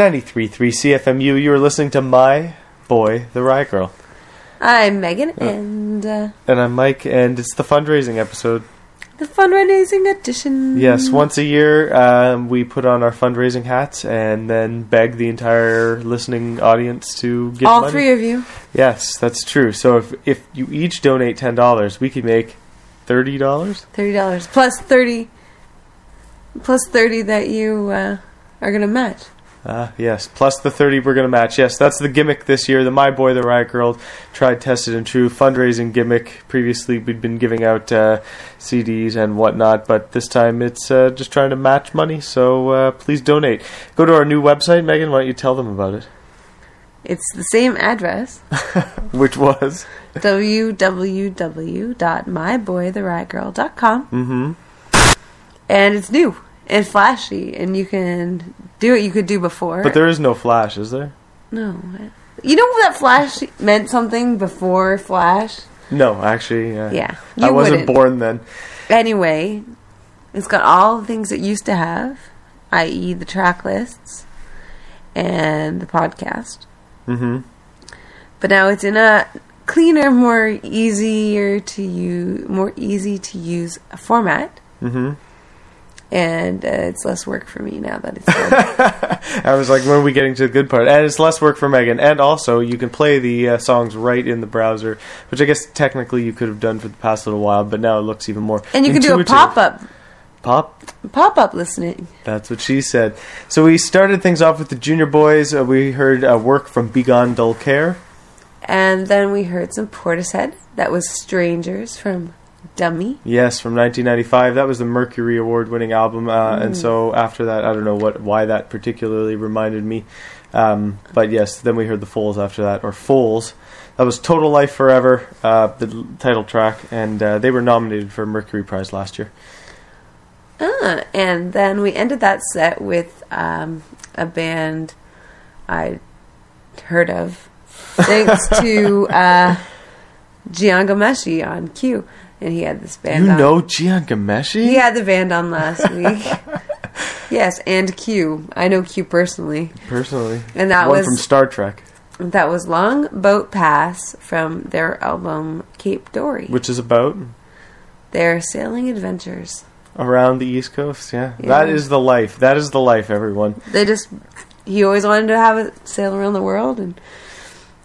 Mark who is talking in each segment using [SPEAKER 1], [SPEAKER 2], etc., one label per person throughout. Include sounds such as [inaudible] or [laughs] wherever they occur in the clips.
[SPEAKER 1] 93.3 CFMU. You are listening to My Boy, the Riot Girl.
[SPEAKER 2] I'm Megan, and uh,
[SPEAKER 1] And I'm Mike, and it's the fundraising episode.
[SPEAKER 2] the fundraising edition.
[SPEAKER 1] Yes, once a year um, we put on our fundraising hats and then beg the entire listening audience to give
[SPEAKER 2] all
[SPEAKER 1] money.
[SPEAKER 2] three of you.
[SPEAKER 1] Yes, that's true. So if if you each donate ten dollars, we could make thirty dollars.
[SPEAKER 2] Thirty dollars plus thirty, plus thirty that you uh, are gonna match.
[SPEAKER 1] Ah, yes. Plus the 30 we're going to match. Yes, that's the gimmick this year. The My Boy, the Riot Girl tried, tested, and true fundraising gimmick. Previously, we'd been giving out uh, CDs and whatnot, but this time it's uh, just trying to match money. So uh, please donate. Go to our new website, Megan. Why don't you tell them about it?
[SPEAKER 2] It's the same address. [laughs]
[SPEAKER 1] Which was.
[SPEAKER 2] www.myboytheriotgirl.com
[SPEAKER 1] Mm-hmm.
[SPEAKER 2] and it's new and flashy and you can do what you could do before.
[SPEAKER 1] But there is no Flash, is there?
[SPEAKER 2] no. You know that Flash meant something before Flash?
[SPEAKER 1] No, actually. Uh,
[SPEAKER 2] Yeah.
[SPEAKER 1] I wasn't
[SPEAKER 2] wouldn't.
[SPEAKER 1] born then.
[SPEAKER 2] Anyway, it's got all the things it used to have, i.e., the track lists and the podcast.
[SPEAKER 1] Mm-hmm.
[SPEAKER 2] But now it's in a cleaner, more easier to use, more easy to use format,
[SPEAKER 1] Mm-hmm.
[SPEAKER 2] And uh, it's less work for me now that it's [laughs] done.
[SPEAKER 1] I was like, when are we getting to the good part? And it's less work for Megan. And also, you can play the uh, songs right in the browser, which I guess technically you could have done for the past little while, but now it looks even more.
[SPEAKER 2] and you can do a pop up,
[SPEAKER 1] Pop?
[SPEAKER 2] pop up listening.
[SPEAKER 1] That's what she said. So we started things off with the Junior Boys. Uh, we heard uh, work from Begone Dull Care.
[SPEAKER 2] And then we heard some Portishead. That was Strangers from Dummy.
[SPEAKER 1] Yes, from 1995. That was the Mercury Award-winning album, uh, and so after that, I don't know what why that particularly reminded me. Um, but yes, then we heard the Foals after that, or Foals. That was Total Life Forever, uh, the title track, and uh, they were nominated for a Mercury Prize last year.
[SPEAKER 2] Ah, and then we ended that set with um, a band I heard of, thanks to [laughs] uh, on Q, and he had this band.
[SPEAKER 1] you
[SPEAKER 2] on.
[SPEAKER 1] know Jian Ghomeshi?
[SPEAKER 2] he had the band on last [laughs] week. yes, and Q. I know Q personally,
[SPEAKER 1] personally,
[SPEAKER 2] and that
[SPEAKER 1] one
[SPEAKER 2] was
[SPEAKER 1] from Star Trek,
[SPEAKER 2] that was Long Boat Pass from their album Cape Dory.
[SPEAKER 1] which is about
[SPEAKER 2] Their sailing adventures.
[SPEAKER 1] around the East Coast. Yeah,
[SPEAKER 2] Yeah.
[SPEAKER 1] that is the life. That is the life, everyone.
[SPEAKER 2] they just he always wanted to have a sail around the world and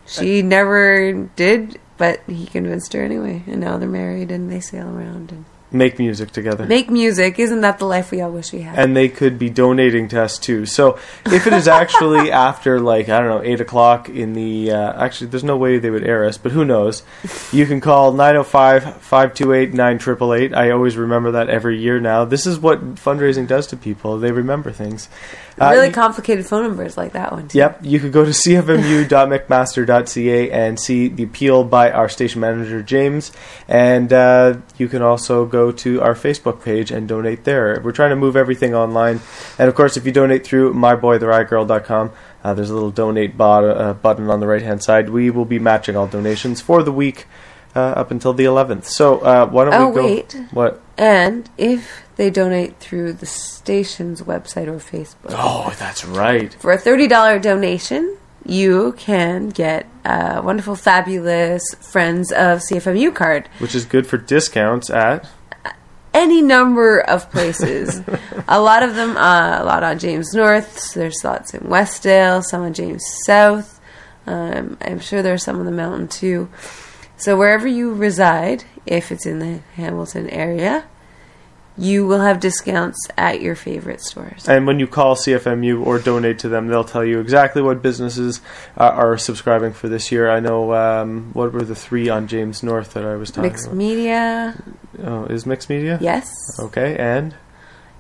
[SPEAKER 2] she never did but he convinced her anyway and now they're married and they sail around and
[SPEAKER 1] Make music together.
[SPEAKER 2] make music isn't that the life we all wish we had
[SPEAKER 1] and they could be donating to us too. So if it is actually [laughs] after like I don't know eight o'clock in the uh, actually there's no way they would air us, but who knows? You can call 905-528-9888. I always remember that every year now. This is what fundraising does to people. They remember things. Uh,
[SPEAKER 2] really
[SPEAKER 1] you-
[SPEAKER 2] complicated phone numbers like that one too.
[SPEAKER 1] Yep, you could go to [laughs] cfmu.mcmaster.ca and see the appeal by our station manager James, and uh, you can also go to our Facebook page and donate there. We're trying to move everything online, and of course, if you donate through myboytheriotgirl.com, uh, there's a little donate bot- uh, button on the right hand side. We will be matching all donations for the week uh, up until the 11th. So uh, why don't
[SPEAKER 2] Oh,
[SPEAKER 1] we go?
[SPEAKER 2] wait.
[SPEAKER 1] What?
[SPEAKER 2] and if they donate through the station's website or facebook
[SPEAKER 1] Oh, that's right.
[SPEAKER 2] for a $30 donation you can get a wonderful fabulous friends of cfmu card
[SPEAKER 1] Which is good for discounts at.
[SPEAKER 2] any number of places. [laughs] a lot of them, uh, a lot on James North. So there's lots in Westdale, some on James South. Um, I'm sure there's some on the mountain too. So wherever you reside, if it's in the Hamilton area, you will have discounts at your favorite stores.
[SPEAKER 1] And when you call CFMU or donate to them, they'll tell you exactly what businesses uh, are subscribing for this year. I know um, what were the three on James North that I was talking
[SPEAKER 2] Mixed
[SPEAKER 1] about.
[SPEAKER 2] media,
[SPEAKER 1] Oh, is Mixed Media?
[SPEAKER 2] yes,
[SPEAKER 1] Okay, and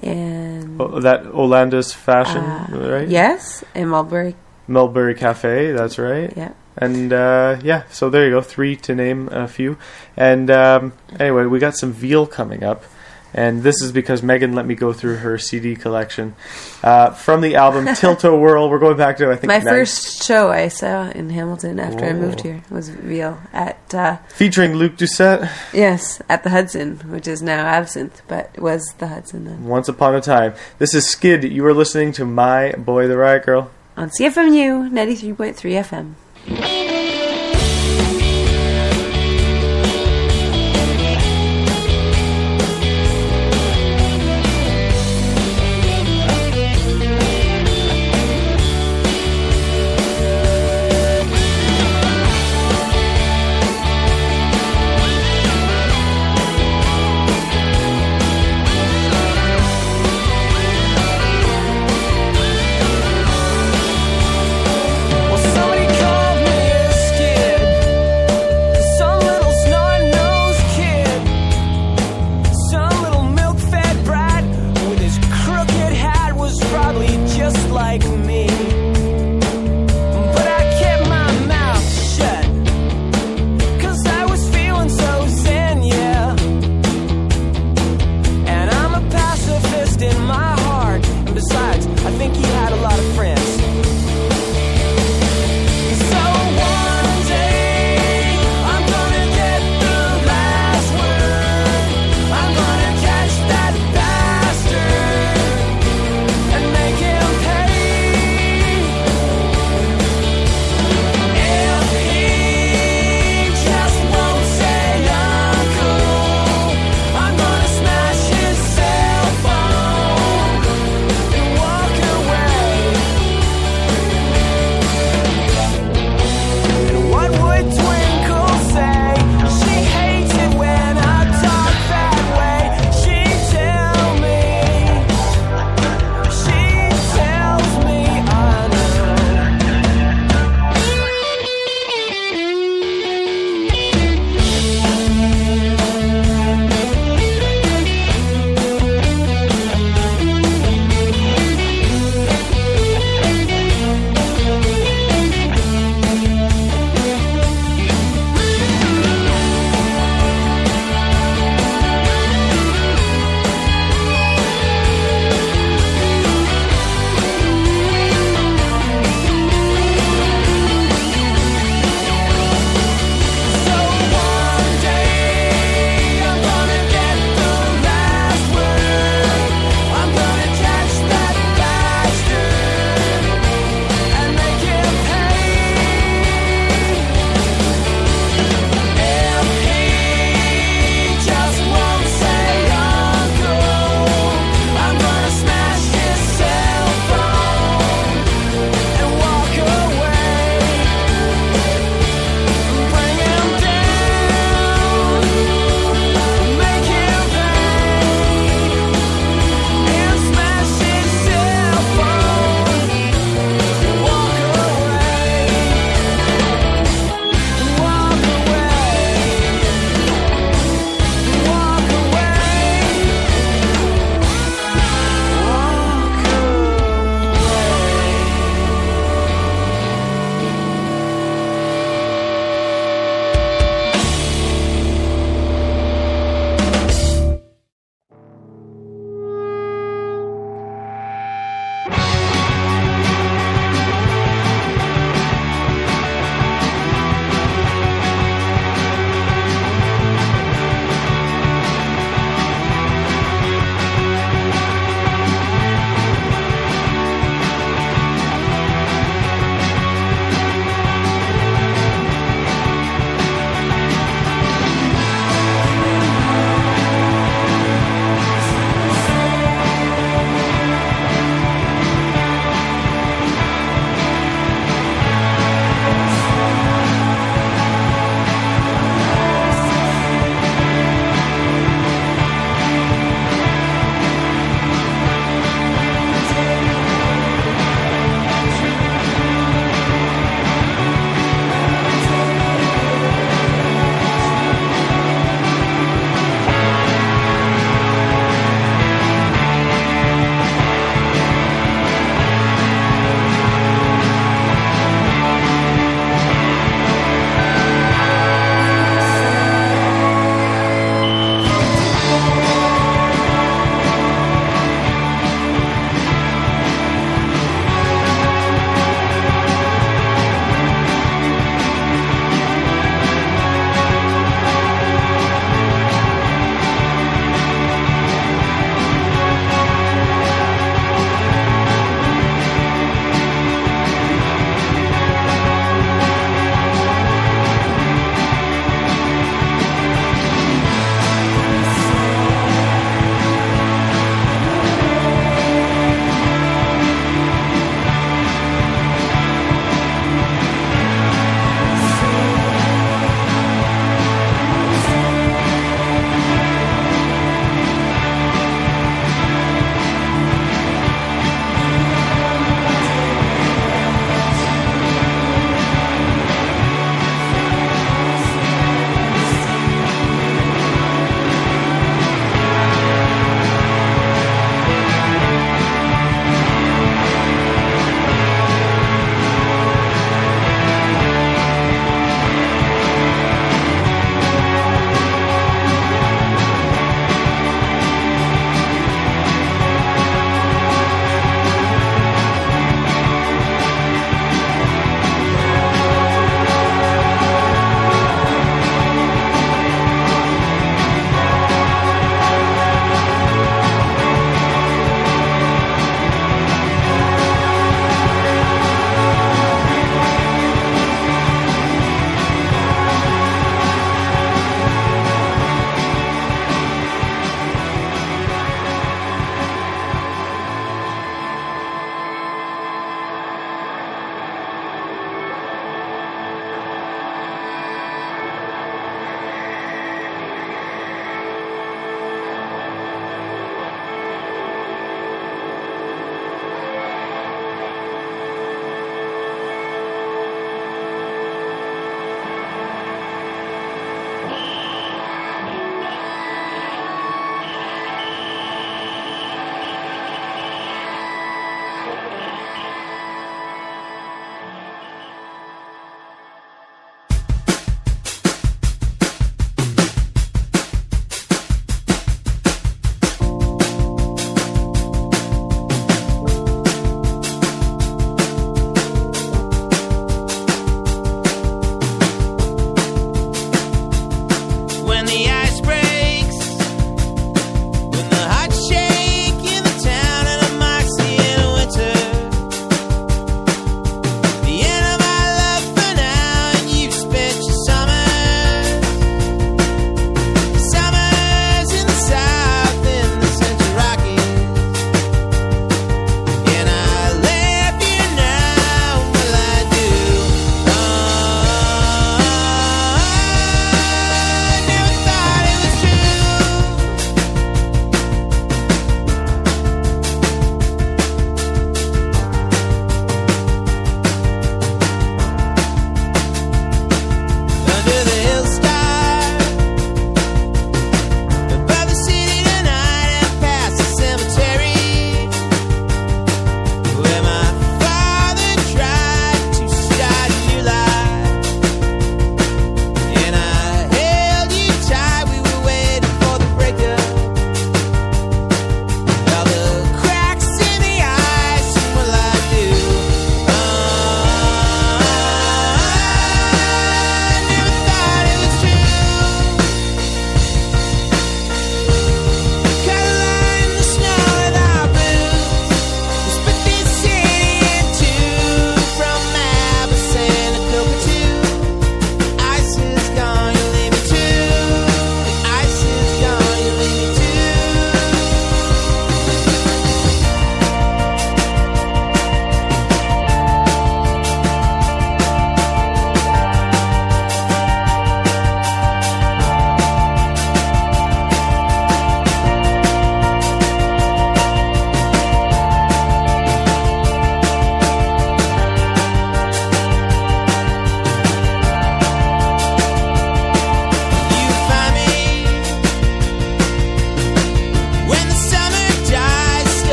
[SPEAKER 2] and
[SPEAKER 1] oh, that Olanda's Fashion,
[SPEAKER 2] uh,
[SPEAKER 1] right?
[SPEAKER 2] yes, and Mulberry,
[SPEAKER 1] Melbury Cafe, that's right.
[SPEAKER 2] yeah.
[SPEAKER 1] And uh, yeah, so there you go, three to name a few. And um, anyway, we got some veal coming up. And this is because Megan let me go through her CD collection uh, from the album [laughs] Tilt-O Whirl. We're going back to I think
[SPEAKER 2] My first show I saw in Hamilton after I moved here was Veal at uh,
[SPEAKER 1] featuring Luke Doucet.
[SPEAKER 2] yes at the Hudson, which is now Absinthe, but was the Hudson then.
[SPEAKER 1] Once upon a time, this is Skid. You are listening to My Boy the Riot Girl.
[SPEAKER 2] on CFMU 93.3 FM.
[SPEAKER 3] Well, somebody called me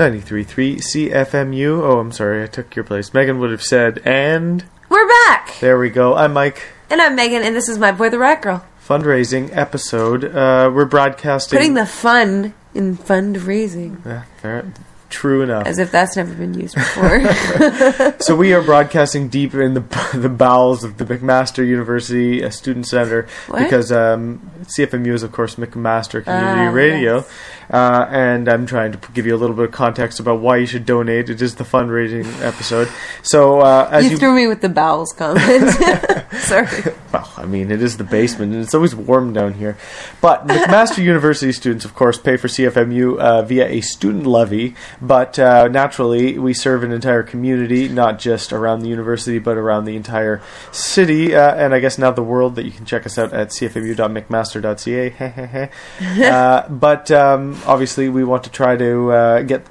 [SPEAKER 1] 93.3 CFMU. Oh, I'm sorry, I took your place. Megan would have said, and
[SPEAKER 2] We're back!
[SPEAKER 1] there we go. I'm Mike.
[SPEAKER 2] And I'm Megan, and this is my boy, the Riot Girl.
[SPEAKER 1] Fundraising episode. Uh, we're broadcasting.
[SPEAKER 2] Putting the fun in fundraising.
[SPEAKER 1] Yeah, fair- true enough.
[SPEAKER 2] As if that's never been used before. [laughs]
[SPEAKER 1] so we are broadcasting deep in the [laughs] the bowels of the McMaster University Student Center
[SPEAKER 2] What?
[SPEAKER 1] because um, CFMU is of course McMaster Community
[SPEAKER 2] Ah,
[SPEAKER 1] Radio,
[SPEAKER 2] yes.
[SPEAKER 1] uh, and I'm trying to give you a little bit of context about why you should donate. It is the fundraising episode. So uh, as
[SPEAKER 2] you
[SPEAKER 1] you,
[SPEAKER 2] threw me with the bowels comment. [laughs] Sorry.
[SPEAKER 1] well, I mean, it is the basement, and it's always warm down here. But McMaster University students, of course, pay for CFMU uh, via a student levy. But uh, naturally, we serve an entire community, not just around the university, but around the entire city, uh, and I guess now the world. That you can check us out at cfmu.mcmaster.ca. [laughs] [laughs] uh, but um, obviously, we want to try to uh, get.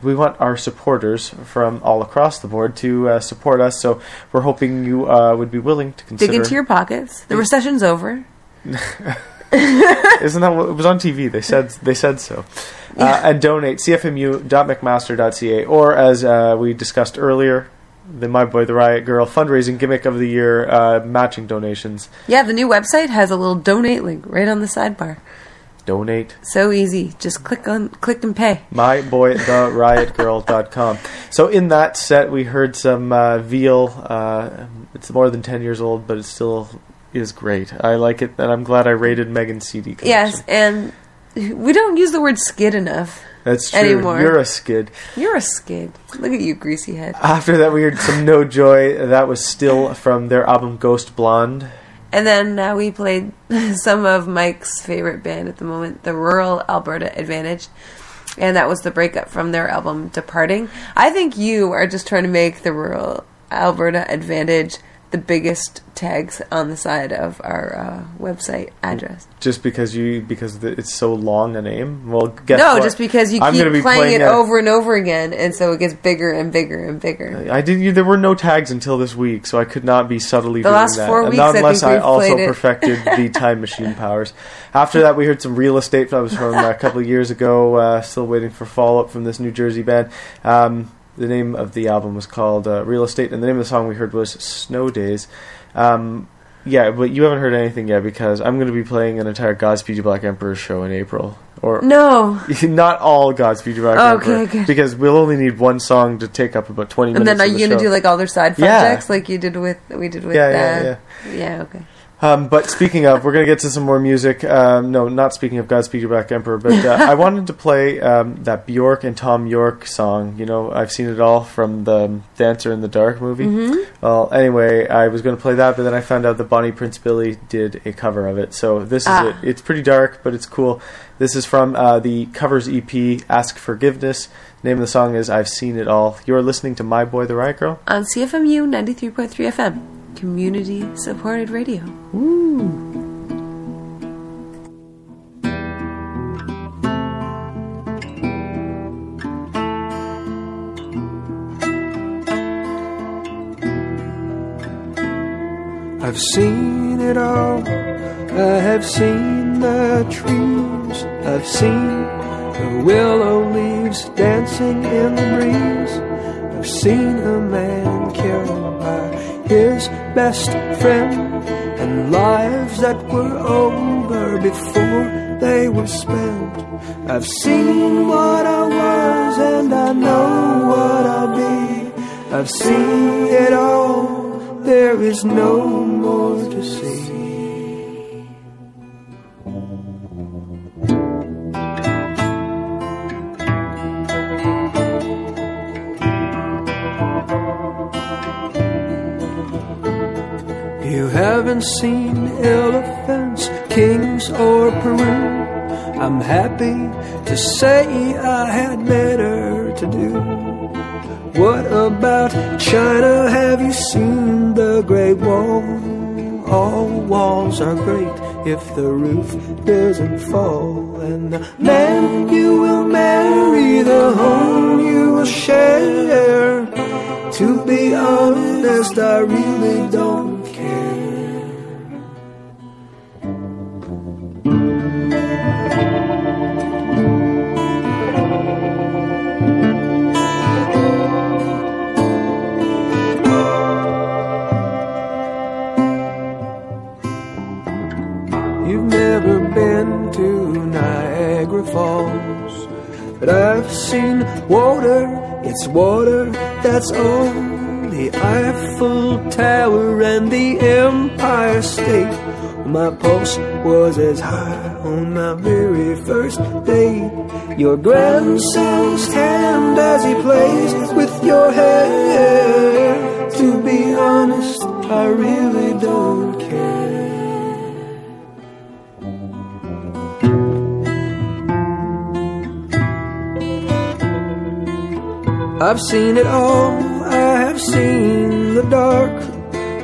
[SPEAKER 1] [laughs] we want our supporters from all across the board to uh, support us. So we're hoping you uh, would be willing to consider.
[SPEAKER 2] Dig into your pockets. The recession's over.
[SPEAKER 1] Isn't that what it was on TV? They said they said so. Uh, and donate cfmu.mcmaster.ca or as uh, we discussed earlier, the My Boy the Riot Girl fundraising gimmick of the year uh, matching donations.
[SPEAKER 2] Yeah, the new website has a little donate link right on the sidebar.
[SPEAKER 1] Donate
[SPEAKER 2] So easy. Just click on click and pay.
[SPEAKER 1] myboytheriotgirl.com. So in that set, we heard some uh, Veal. Uh, it's more than ten years old, but it still is great. I like it, and I'm glad I rated Megan's CD. Collection.
[SPEAKER 2] Yes, and we don't use the word skid enough.
[SPEAKER 1] that's true.
[SPEAKER 2] anymore.
[SPEAKER 1] You're a skid.
[SPEAKER 2] You're a skid. Look at you, greasy head.
[SPEAKER 1] After that, we heard some No Joy. That was still from their album Ghost Blonde.
[SPEAKER 2] And then uh, we played [laughs] some of Mike's favorite band at the moment, the Rural Alberta Advantage. And that was the breakup from their album Departing. I think you are just trying to make the Rural Alberta Advantage the biggest tags on the side of our uh, website address.
[SPEAKER 1] Just because you because it's so long a name. Well, guess
[SPEAKER 2] no,
[SPEAKER 1] what?
[SPEAKER 2] just because you
[SPEAKER 1] I'm
[SPEAKER 2] keep
[SPEAKER 1] be
[SPEAKER 2] playing, it
[SPEAKER 1] a-
[SPEAKER 2] over and over again, and so it gets bigger and bigger and bigger.
[SPEAKER 1] I did. There were no tags until this week, so I could not be subtly
[SPEAKER 2] The
[SPEAKER 1] doing
[SPEAKER 2] last
[SPEAKER 1] that.
[SPEAKER 2] four
[SPEAKER 1] And
[SPEAKER 2] weeks,
[SPEAKER 1] not
[SPEAKER 2] I
[SPEAKER 1] unless I
[SPEAKER 2] we've
[SPEAKER 1] also perfected [laughs] the time machine powers. After that, we heard some real estate. That was from a couple of years ago. Uh, still waiting for follow up from this New Jersey band. Um, the name of the album was called uh, Real Estate, and the name of the song we heard was Snow Days. Um, yeah, but you haven't heard anything yet because I'm going to be playing an entire Godspeed You Black Emperor show in April. Or
[SPEAKER 2] No. [laughs]
[SPEAKER 1] not all Godspeed You Black
[SPEAKER 2] Oh,
[SPEAKER 1] Emperor,
[SPEAKER 2] okay, good.
[SPEAKER 1] because we'll only need one song to take up about 20
[SPEAKER 2] And
[SPEAKER 1] minutes.
[SPEAKER 2] then are you
[SPEAKER 1] the
[SPEAKER 2] gonna do like all their side
[SPEAKER 1] Yeah.
[SPEAKER 2] projects like you did with we did with
[SPEAKER 1] Yeah,
[SPEAKER 2] uh,
[SPEAKER 1] yeah,
[SPEAKER 2] yeah okay
[SPEAKER 1] Um, but speaking of, we're going to get to some more music. Um, no, not speaking of Godspeed You Black Emperor, but uh, I [laughs] wanted to play um, that Bjork and Thom Yorke song. You know, I've seen it all from the Dancer in the Dark movie.
[SPEAKER 2] Mm-hmm.
[SPEAKER 1] Well, anyway, I was going to play that, but then I found out that Bonnie Prince Billy did a cover of it. So this is
[SPEAKER 2] Ah.
[SPEAKER 1] it. It's pretty dark, but it's cool. This is from uh, the covers EP, Ask Forgiveness. name of the song is I've Seen It All. You're listening to My Boy the Riot Girl.
[SPEAKER 2] on CFMU ninety three point three FM community supported radio.
[SPEAKER 3] I've seen it all. I have seen the trees. I've seen the willow leaves dancing in the breeze. I've seen a man killed by his best friend and lives that were over before they were spent. I've seen what I was and I know what I'll be. I've seen it all. There is no more to see. Seen elephants, kings, or Peru. I'm happy to say I had better to do. What about China? Have you seen the Great Wall? All walls are great if the roof doesn't fall. And the man you will marry, the home you will share. To be honest, I really don't water, it's water that's all. the Eiffel Tower and the Empire State. My pulse was as high on my very first date. Your grandson's hand as he plays with your hair. To be honest, I really don't care. I've seen it all, I have seen the dark,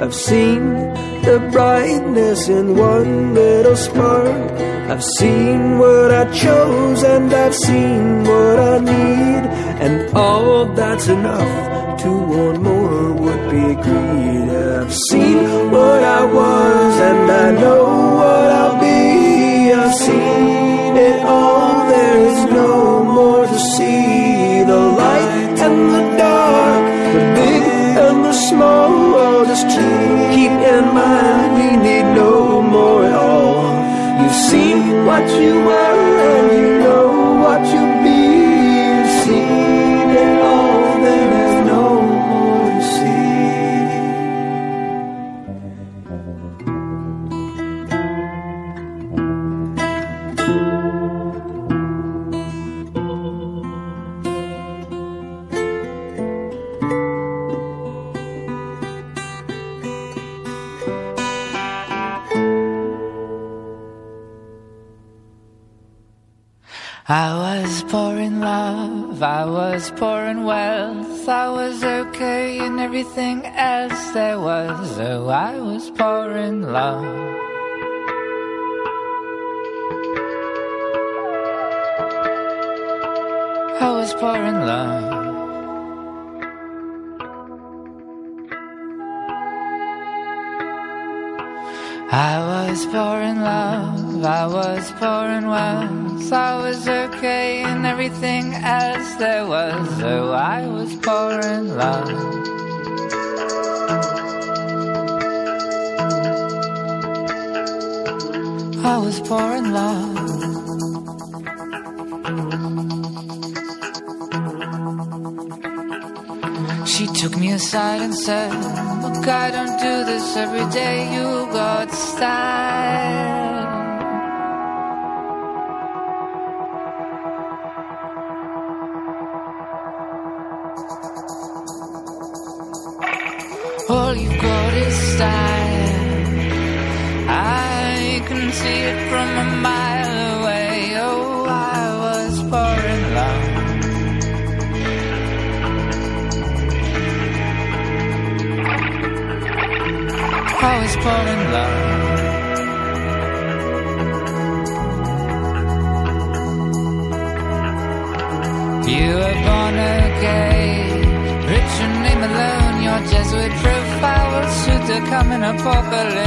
[SPEAKER 3] I've seen the brightness in one little spark. I've seen what I chose and I've seen what I need, and all that's enough to want more would be greed. I've seen what I was and I know what I'll be. I've seen it all, small, just keep in mind we need no more at all. You've seen what you were
[SPEAKER 4] I was poor in love, I was poor in wealth, I was okay in everything else there was. Oh, I was poor in love. I was poor in love. I was poor in love, I was poor in wealth, I was okay in everything else there was. Oh, I was poor in love. I was poor in love. Took me aside and said, Look, I don't do this every day, you got style. All you've got is style. I can see it from a mile coming apocalypse.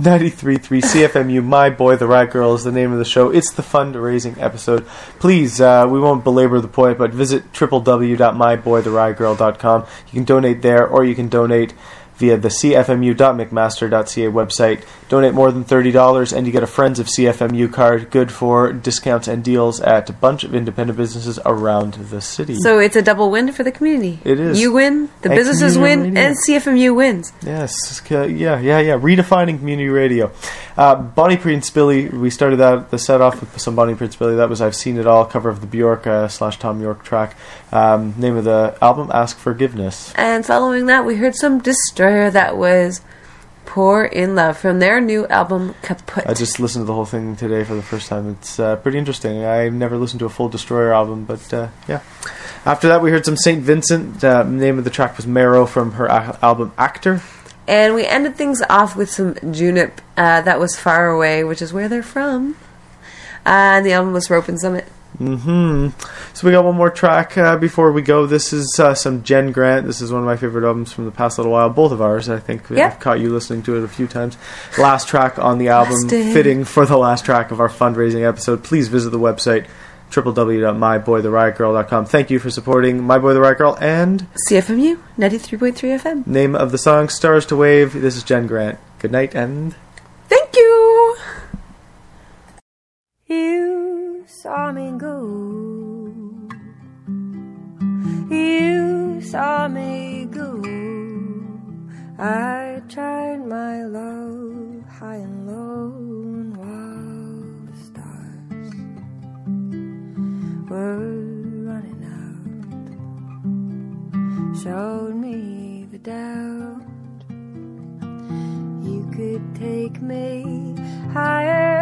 [SPEAKER 1] 93.3 CFMU, My Boy the Riot Girl is the name of the show. It's the fundraising episode. Please, uh, we won't belabor the point, but visit www.myboytheriotgirl.com. You can donate there, or you can donate via the cfmu.mcmaster.ca website. Donate more than $30 and you get a Friends of CFMU card, good for discounts and deals at a bunch of independent businesses around the city.
[SPEAKER 2] So it's a double win for the community.
[SPEAKER 1] It is.
[SPEAKER 2] You win, the
[SPEAKER 1] And
[SPEAKER 2] businesses win,
[SPEAKER 1] radio.
[SPEAKER 2] and CFMU wins.
[SPEAKER 1] Yes, yeah, yeah, yeah. Redefining community radio. Uh, Bonnie Prince Billy. We started that the set off with some Bonnie Prince Billy. That was "I've Seen It All" cover of the Bjork uh, slash Thom Yorke track. Um, name of the album: "Ask Forgiveness."
[SPEAKER 2] And following that, we heard some That was Poor in Love from their new album Kaputt.
[SPEAKER 1] I just listened to the whole thing today for the first time. It's uh, pretty interesting. I've never listened to a full Destroyer album, but uh, yeah. After that, we heard some Saint Vincent. Uh, name of the track was "Marrow" from her a- album "Actor."
[SPEAKER 2] and we ended things off with some Junip uh, that was Far Away, which is where they're from. Uh, and the album was Rope and Summit.
[SPEAKER 1] Hmm So we got one more track uh, before we go. This is uh, some Jen Grant. This is one of my favorite albums from the past little while. Both of ours, I think.
[SPEAKER 2] Yeah.
[SPEAKER 1] I've caught you listening to it a few times. Last track on the album, fitting for the last track of our fundraising episode. Please visit the website www.myboytheriotgirl.com. Thank you for supporting My Boy the Riot Girl and
[SPEAKER 2] CFMU 93.3 FM.
[SPEAKER 1] name of the song Stars to Wave. This is Jen Grant. Good night and
[SPEAKER 2] Thank you!
[SPEAKER 5] You saw me go. You saw me go. I tried my love high and low, and the stars were running out, showed me the doubt you could take me higher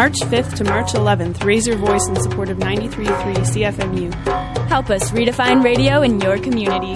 [SPEAKER 6] March 5th to March 11th, raise your voice in support of 93.3 CFMU.
[SPEAKER 7] Help us redefine radio in your community.